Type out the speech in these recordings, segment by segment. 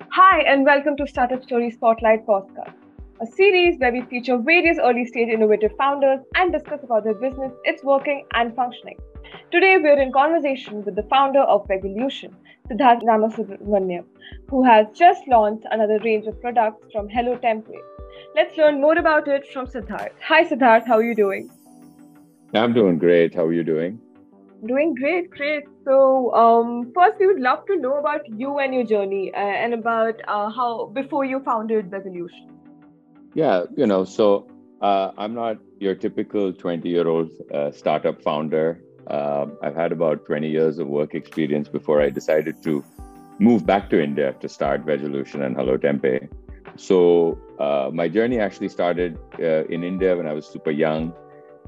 Hi, and welcome to Startup Story Spotlight Podcast, a series where we feature various early stage innovative founders and discuss about their business, its working and functioning. Today, we're in conversation with the founder of Vegolution, Siddharth Ramasubramanian, who has just launched another range of products from Hello Tempayy. Let's learn more about it from Siddharth. Hi, Siddharth, how are you doing? I'm doing great. How are you doing? Doing great, great. So, um, first, we would love to know about you and your journey uh, and about uh, how before you founded Vegolution. Yeah, you know, so uh, I'm not your typical 20 year old uh, startup founder. Um, I've had about 20 years of work experience before I decided to move back to India to start Vegolution and Hello Tempayy. So, uh, my journey actually started uh, in India when I was super young.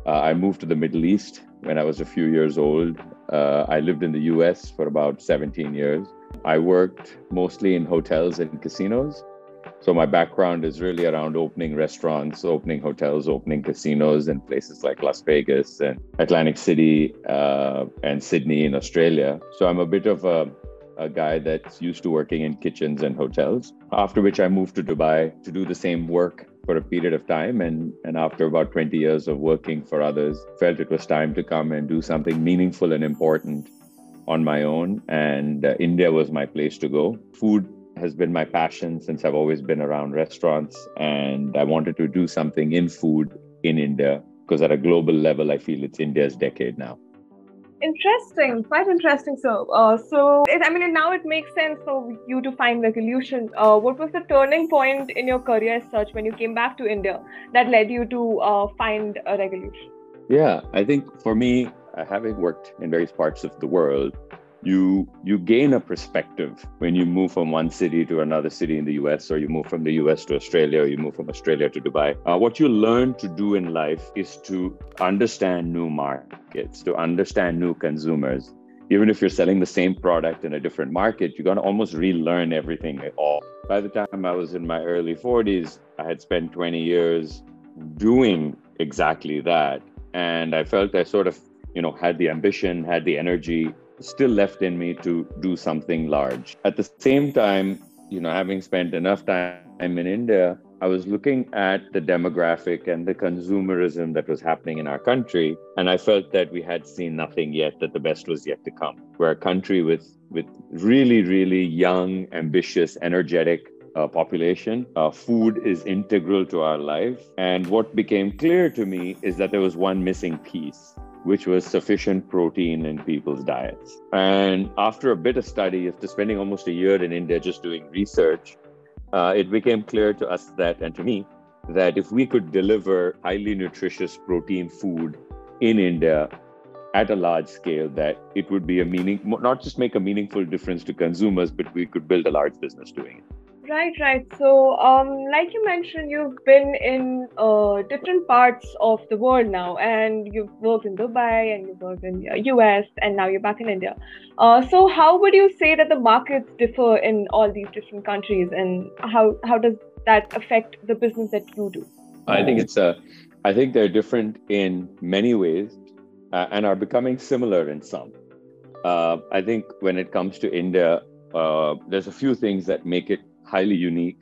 I moved to the Middle East when I was a few years old. Uh, I lived in the US for about 17 years. I worked mostly in hotels and casinos. So my background is really around opening restaurants, opening hotels, opening casinos in places like Las Vegas and Atlantic City uh, and Sydney in Australia. So I'm a bit of a, a guy that's used to working in kitchens and hotels. After which I moved to Dubai to do the same work for a period of time and and after about 20 years of working for others felt it was time to come and do something meaningful and important on my own and uh, india was my place to go. Food has been my passion since i've always been around restaurants and i wanted to do something in food in india because at a global level i feel it's india's decade now Interesting, quite interesting. So, uh, so it, I mean, now it makes sense for you to find Vegolution. Uh, what was the turning point in your career such when you came back to India that led you to uh, find a Vegolution? Yeah, I think for me, uh, having worked in various parts of the world, you you gain a perspective when you move from one city to another city in the US or you move from the US to Australia or you move from Australia to Dubai. Uh, what you learn to do in life is to understand new markets, to understand new consumers. Even if you're selling the same product in a different market, you're going to almost relearn everything at all. By the time I was in my early 40s, I had spent 20 years doing exactly that. And I felt I sort of, you know, had the ambition, had the energy still left in me to do something large. At the same time, you know, having spent enough time in India, I was looking at the demographic and the consumerism that was happening in our country, and I felt that we had seen nothing yet, that the best was yet to come. We're a country with with really, really young, ambitious, energetic uh, population. Uh, food is integral to our life. And what became clear to me is that there was one missing piece which was sufficient protein in people's diets. And after a bit of study, after spending almost a year in India just doing research, uh, it became clear to us that, and to me, that if we could deliver highly nutritious protein food in India at a large scale, that it would be a meaning, not just make a meaningful difference to consumers, but we could build a large business doing it. Right, right. So, um, like you mentioned, you've been in uh, different parts of the world now, and you've worked in Dubai, and you've worked in the US, uh, and now you're back in India. Uh, so, how would you say that the markets differ in all these different countries, and how how does that affect the business that you do? I think it's a, I think they're different in many ways, uh, and are becoming similar in some. Uh, I think when it comes to India, uh, there's a few things that make it highly unique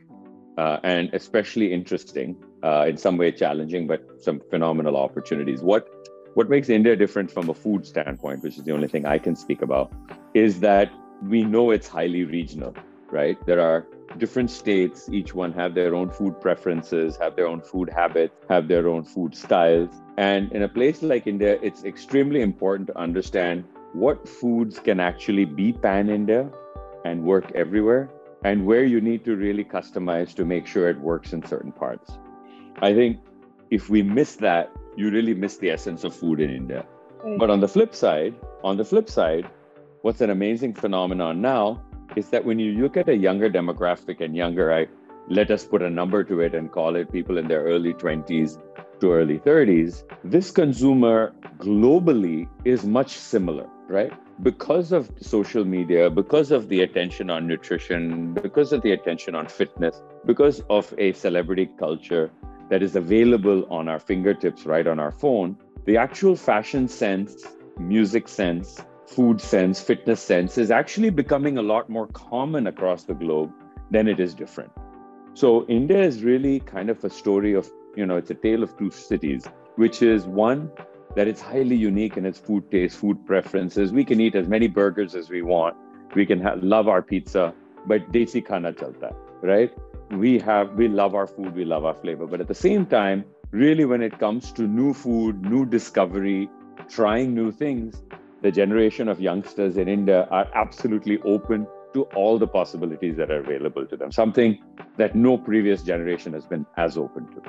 uh, and especially interesting, uh, in some way challenging, but some phenomenal opportunities. What what makes India different from a food standpoint, which is the only thing I can speak about, is that we know it's highly regional, right? There are different states, each one have their own food preferences, have their own food habits, have their own food styles. And in a place like India, it's extremely important to understand what foods can actually be pan India and work everywhere and where you need to really customize to make sure it works in certain parts. I think if we miss that, you really miss the essence of food in India. Mm. But on the flip side, on the flip side, what's an amazing phenomenon now is that when you look at a younger demographic and younger, I let us put a number to it and call it people in their early 20s to early 30s, this consumer globally is much similar, right? Because of social media, because of the attention on nutrition, because of the attention on fitness, because of a celebrity culture that is available on our fingertips, right on our phone, the actual fashion sense, music sense, food sense, fitness sense is actually becoming a lot more common across the globe than it is different. So India is really kind of a story of, you know, it's a tale of two cities, which is one that it's highly unique in its food taste, food preferences. We can eat as many burgers as we want. We can have, love our pizza, but desi khana chalta, right? We have, we love our food, we love our flavor. But at the same time, really when it comes to new food, new discovery, trying new things, the generation of youngsters in India are absolutely open to all the possibilities that are available to them, something that no previous generation has been as open to.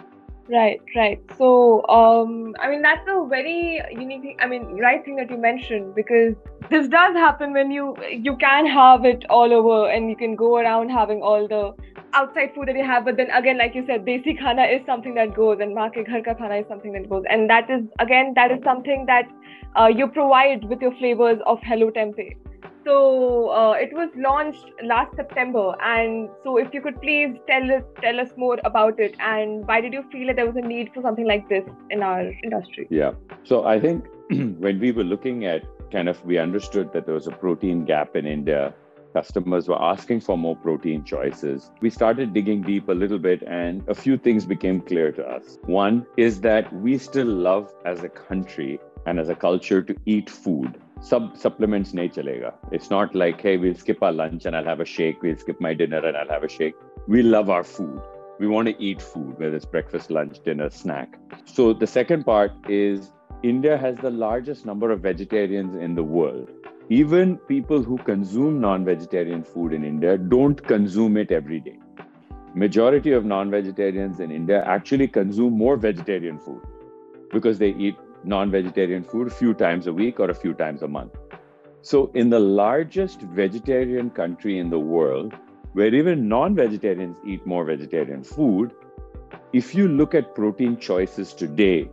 Right, right. So, um, I mean, that's a very unique thing. I mean, right thing that you mentioned because this does happen when you you can have it all over and you can go around having all the outside food that you have. But then again, like you said, desi khana is something that goes, and maa ke ghar ka khana is something that goes, and that is again that is something that uh, you provide with your flavors of Hello Tempayy. So uh, it was launched last September, and so if you could please tell us tell us more about it, and why did you feel that there was a need for something like this in our industry? Yeah. So I think when we were looking at kind of, we understood that there was a protein gap in India. Customers were asking for more protein choices. We started digging deep a little bit, and a few things became clear to us. One is that we still love as a country and as a culture to eat food sub supplements nahi chalega. It's not like, hey, we'll skip our lunch and I'll have a shake. We'll skip my dinner and I'll have a shake. We love our food. We want to eat food, whether it's breakfast, lunch, dinner, snack. So the second part is India has the largest number of vegetarians in the world. Even people who consume non-vegetarian food in India don't consume it every day. Majority of non-vegetarians in India actually consume more vegetarian food because they eat non vegetarian food a few times a week or a few times a month. So, in the largest vegetarian country in the world, where even non vegetarians eat more vegetarian food, if you look at protein choices today,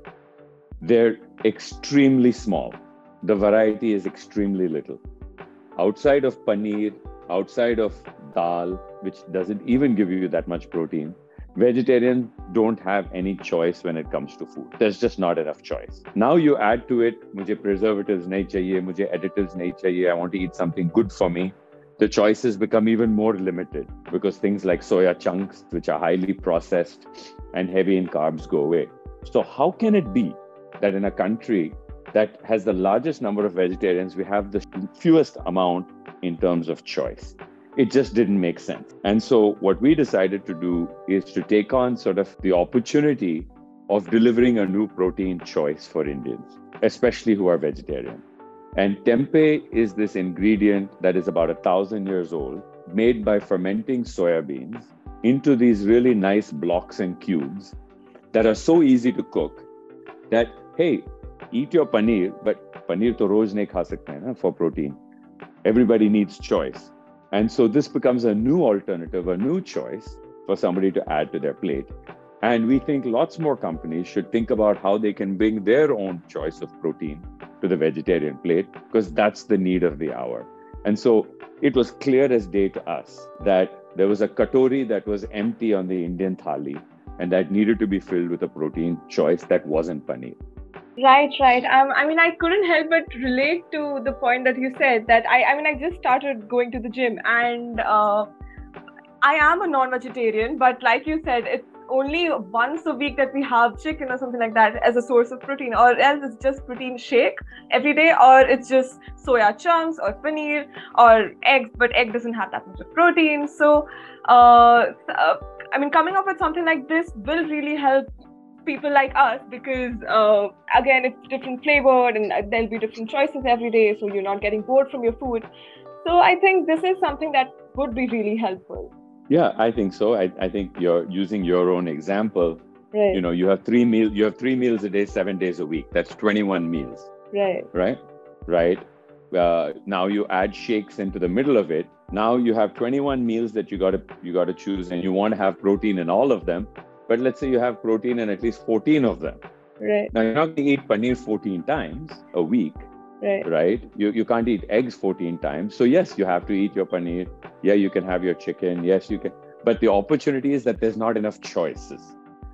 they're extremely small. The variety is extremely little. Outside of paneer, outside of dal, which doesn't even give you that much protein, vegetarians don't have any choice when it comes to food. There's just not enough choice. Now you add to it, mujhe preservatives nahi chahiye, mujhe additives nahi chahiye, I want to eat something good for me. The choices become even more limited because things like soya chunks, which are highly processed and heavy in carbs, go away. So, how can it be that in a country that has the largest number of vegetarians, we have the fewest amount in terms of choice? It just didn't make sense. And so, what we decided to do is to take on sort of the opportunity of delivering a new protein choice for Indians, especially who are vegetarian. And tempeh is this ingredient that is about a thousand years old, made by fermenting soybeans into these really nice blocks and cubes that are so easy to cook that, hey, eat your paneer, but paneer to roz nahi kha sakte na, for protein. Everybody needs choice. And so this becomes a new alternative, a new choice for somebody to add to their plate. And we think lots more companies should think about how they can bring their own choice of protein to the vegetarian plate because that's the need of the hour. And so it was clear as day to us that there was a katori that was empty on the Indian thali and that needed to be filled with a protein choice that wasn't paneer. Right, right. Um, I mean, I couldn't help but relate to the point that you said that I, I mean, I just started going to the gym and uh, I am a non-vegetarian, but like you said, it's only once a week that we have chicken or something like that as a source of protein, or else it's just protein shake every day, or it's just soya chunks or paneer or eggs, but egg doesn't have that much of protein. So, uh, uh I mean, coming up with something like this will really help people like us because uh, again it's different flavored and there'll be different choices every day so you're not getting bored from your food. So i think this is something that would be really helpful. Yeah i think so. I, I think you're using your own example. Right. you know you have three meals you have three meals a day seven days a week. That's 21 meals. Right. Right? Right? Uh, now you add shakes into the middle of it. Now you have 21 meals that you got to you got to choose and you want to have protein in all of them but let's say you have protein in at least 14 of them. Right. Now you're not going to eat paneer 14 times a week. Right. Right. You, you can't eat eggs 14 times. So, yes, you have to eat your paneer. Yeah, you can have your chicken. Yes, you can. But the opportunity is that there's not enough choices.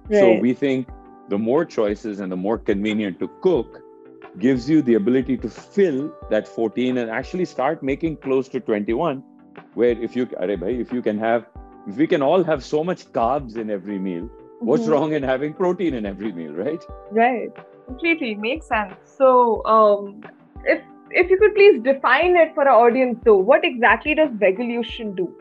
Right. So, we think the more choices and the more convenient to cook gives you the ability to fill that 14 and actually start making close to 21 where if you if you can have if we can all have so much carbs in every meal, what's Mhm. wrong in having protein in every meal, right? Right. Completely makes sense. So, um, if if you could please define it for our audience, though, what exactly does Vegolution do?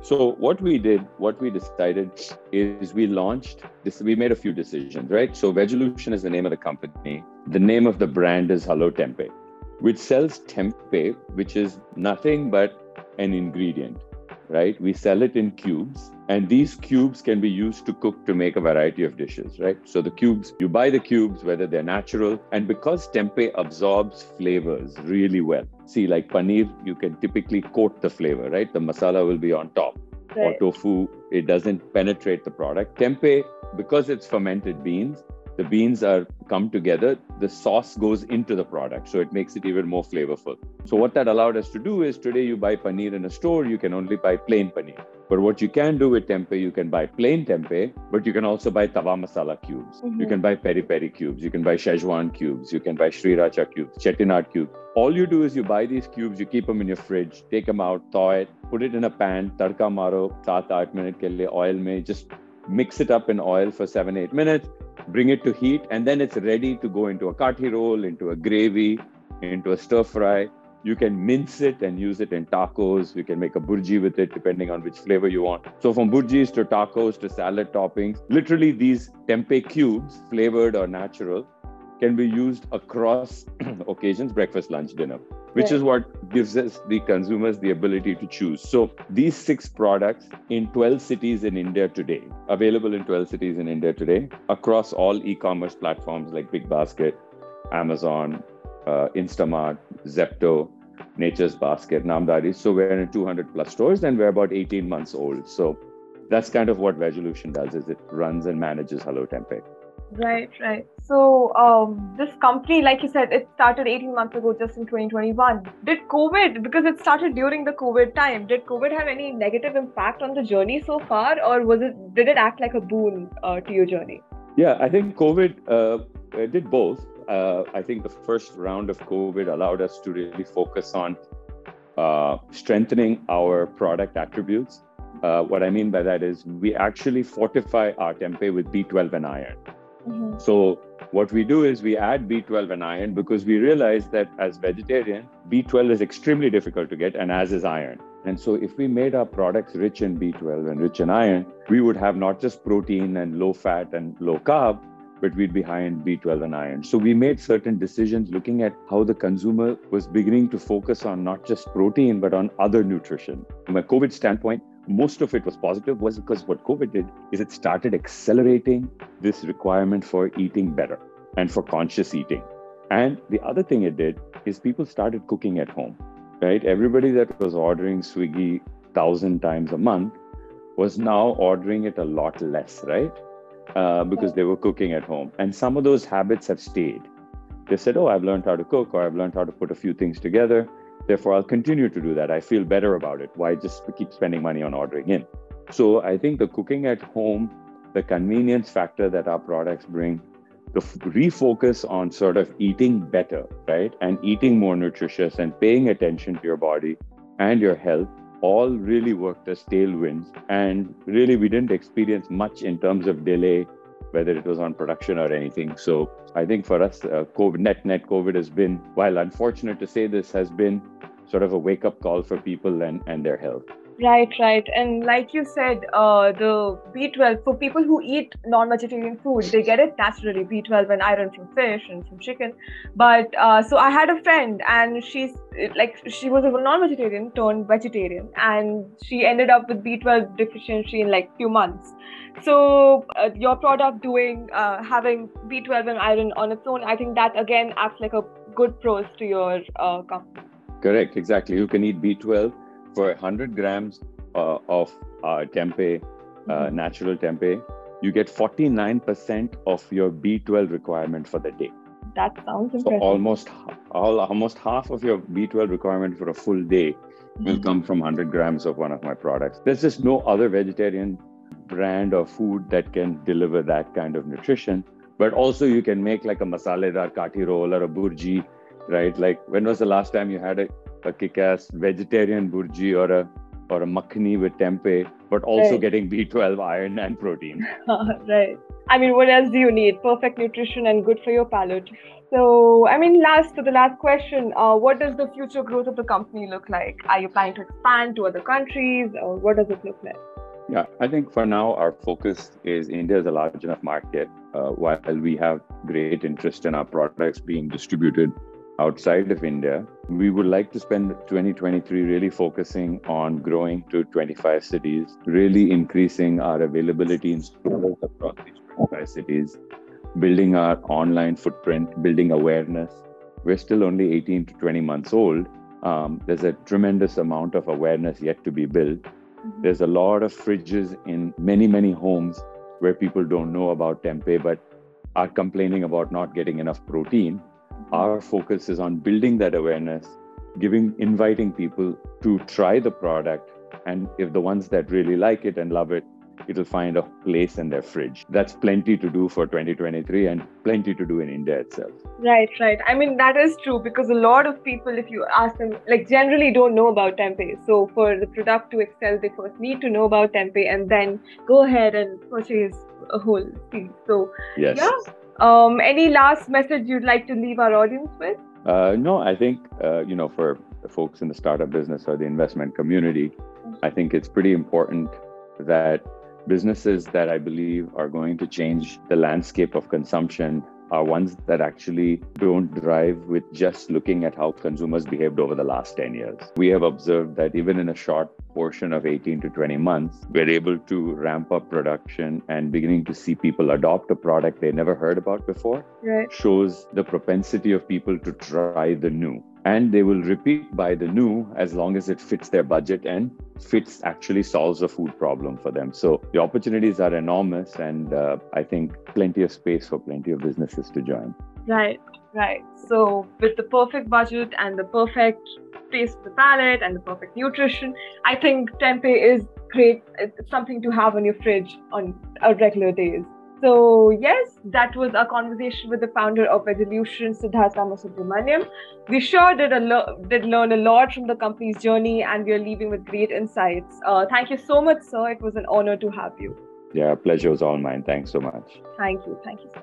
So what we did, what we decided is we launched this. We made a few decisions, right? So Vegolution is the name of the company. The name of the brand is Hello Tempayy, which sells tempeh, which is nothing but an ingredient, right? We sell it in cubes, and these cubes can be used to cook to make a variety of dishes, right? So the cubes, you buy the cubes, whether they're natural, and because tempeh absorbs flavors really well. See, like paneer, you can typically coat the flavor, right? The masala will be on top. Right. Or tofu, it doesn't penetrate the product. Tempeh, because it's fermented beans, the beans are come together, the sauce goes into the product, so it makes it even more flavorful. So what that allowed us to do is today you buy paneer in a store, you can only buy plain paneer. But what you can do with tempeh, you can buy plain tempeh, but you can also buy tawa masala cubes. You Mhm. can buy peri peri cubes. You can buy Szechuan cubes. You can buy sriracha cubes, chettinad cubes. All you do is you buy these cubes, you keep them in your fridge, take them out, thaw it, put it in a pan, tadka maro, 7-8 minute ke liye oil mein, just mix it up in oil for 7-8 minutes, bring it to heat, and then it's ready to go into a kathi roll, into a gravy, into a stir fry. You can mince it and use it in tacos. You can make a burji with it, depending on which flavor you want. So, from burjis to tacos to salad toppings, literally these tempeh cubes, flavored or natural, can be used across occasions breakfast, lunch, dinner, which Right. is what gives us the consumers the ability to choose. So, these six products in 12 cities in India today, available in 12 cities in India today, across all e commerce platforms like Big Basket, Amazon, uh, Instamart, Zepto, Nature's Basket, Namdhari. So we're in 200 plus stores and we're about 18 months old. So that's kind of what Vegolution does is it runs and manages Hello Tempayy. Right, right. So, um, this company, like you said, it started 18 months ago, just in 2021. Did COVID, because it started during the COVID time, did COVID have any negative impact on the journey so far, or was it did it act like a boon uh, to your journey? Yeah, I think COVID uh, did both. Uh, I think the first round of COVID allowed us to really focus on uh, strengthening our product attributes. Uh, what I mean by that is we actually fortify our tempeh with B12 and iron. Mhm. So what we do is we add B12 and iron because we realize that as vegetarian, B12 is extremely difficult to get, and as is iron. And so if we made our products rich in B12 and rich in iron, we would have not just protein and low fat and low carb, but we'd be high in B12 and iron. So we made certain decisions looking at how the consumer was beginning to focus on not just protein, but on other nutrition. From a COVID standpoint, most of it was positive was because what COVID did is it started accelerating this requirement for eating better and for conscious eating. And the other thing it did is people started cooking at home, right? Everybody that was ordering Swiggy thousand times a month was now ordering it a lot less, right? Uh, because they were cooking at home. And some of those habits have stayed. They said, Oh, I've learned how to cook, or I've learned how to put a few things together. Therefore, I'll continue to do that. I feel better about it. Why just keep spending money on ordering in? So I think the cooking at home, the convenience factor that our products bring, the refocus on sort of eating better, right? And eating more nutritious and paying attention to your body and your health all really worked as tailwinds. And really, we didn't experience much in terms of delay, whether it was on production or anything. So I think for us, uh, COVID, net, net COVID has been, while unfortunate to say this, has been sort of a wake up call for people and, and their health. Right, right. And like you said, uh, the B12 for people who eat non-vegetarian food, they get it naturally B12 and iron from fish and from chicken. But uh, so I had a friend, and she's like she was a non-vegetarian turned vegetarian, and she ended up with B12 deficiency in like few months. So uh, your product doing uh, having B12 and iron on its own, I think that again acts like a good pros to your uh, company. Correct, exactly. You can eat B12 for 100 grams uh, of uh, tempeh, uh, Mhm. natural tempeh. You get 49% of your B12 requirement for the day. That sounds So impressive. almost all, almost half of your B12 requirement for a full day will Mhm. come from 100 grams of one of my products. There's just no other vegetarian brand or food that can deliver that kind of nutrition. But also, you can make like a masaledar kathi roll or a burji, right? Like, when was the last time you had a, a kick-ass vegetarian burji or a or a makhani with tempeh, but also Right. getting B12 iron and protein. right. I mean, what else do you need? Perfect nutrition and good for your palate. So, I mean, last to the last question, uh, what does the future growth of the company look like? Are you planning to expand to other countries, or what does it look like? Yeah, I think for now our focus is India is a large enough market. Uh, while we have great interest in our products being distributed outside of India, we would like to spend 2023 really focusing on growing to 25 cities, really increasing our availability in stores across these 25 cities, building our online footprint, building awareness. We're still only 18 to 20 months old. Um, there's a tremendous amount of awareness yet to be built. There's a lot of fridges in many, many homes where people don't know about tempeh but are complaining about not getting enough protein. Our focus is on building that awareness, giving, inviting people to try the product. And if the ones that really like it and love it, it'll find a place in their fridge. That's plenty to do for 2023 and plenty to do in India itself. Right, right. I mean, that is true because a lot of people, if you ask them, like generally don't know about tempeh. So for the product to excel, they first need to know about tempeh and then go ahead and purchase a whole thing. So Yes. Yeah. Um, any last message you'd like to leave our audience with? Uh, no, I think, uh, you know, for the folks in the startup business or the investment community, I think it's pretty important that businesses that I believe are going to change the landscape of consumption are ones that actually don't drive with just looking at how consumers behaved over the last 10 years. We have observed that even in a short portion of 18 to 20 months, we're able to ramp up production and beginning to see people adopt a product they never heard about before Right. shows the propensity of people to try the new. And they will repeat buy the new as long as it fits their budget and fits actually solves a food problem for them. So the opportunities are enormous, and uh, I think plenty of space for plenty of businesses to join. Right, right. So with the perfect budget and the perfect taste of the palate and the perfect nutrition, I think tempeh is great. It's something to have on your fridge on a regular days. So yes, that was our conversation with the founder of Evolution, Siddharth Ramasubramanian. We sure did a lo- did learn a lot from the company's journey, and we are leaving with great insights. Uh, thank you so much, sir. It was an honor to have you. Yeah, pleasure was all mine. Thanks so much. Thank you. Thank you, sir.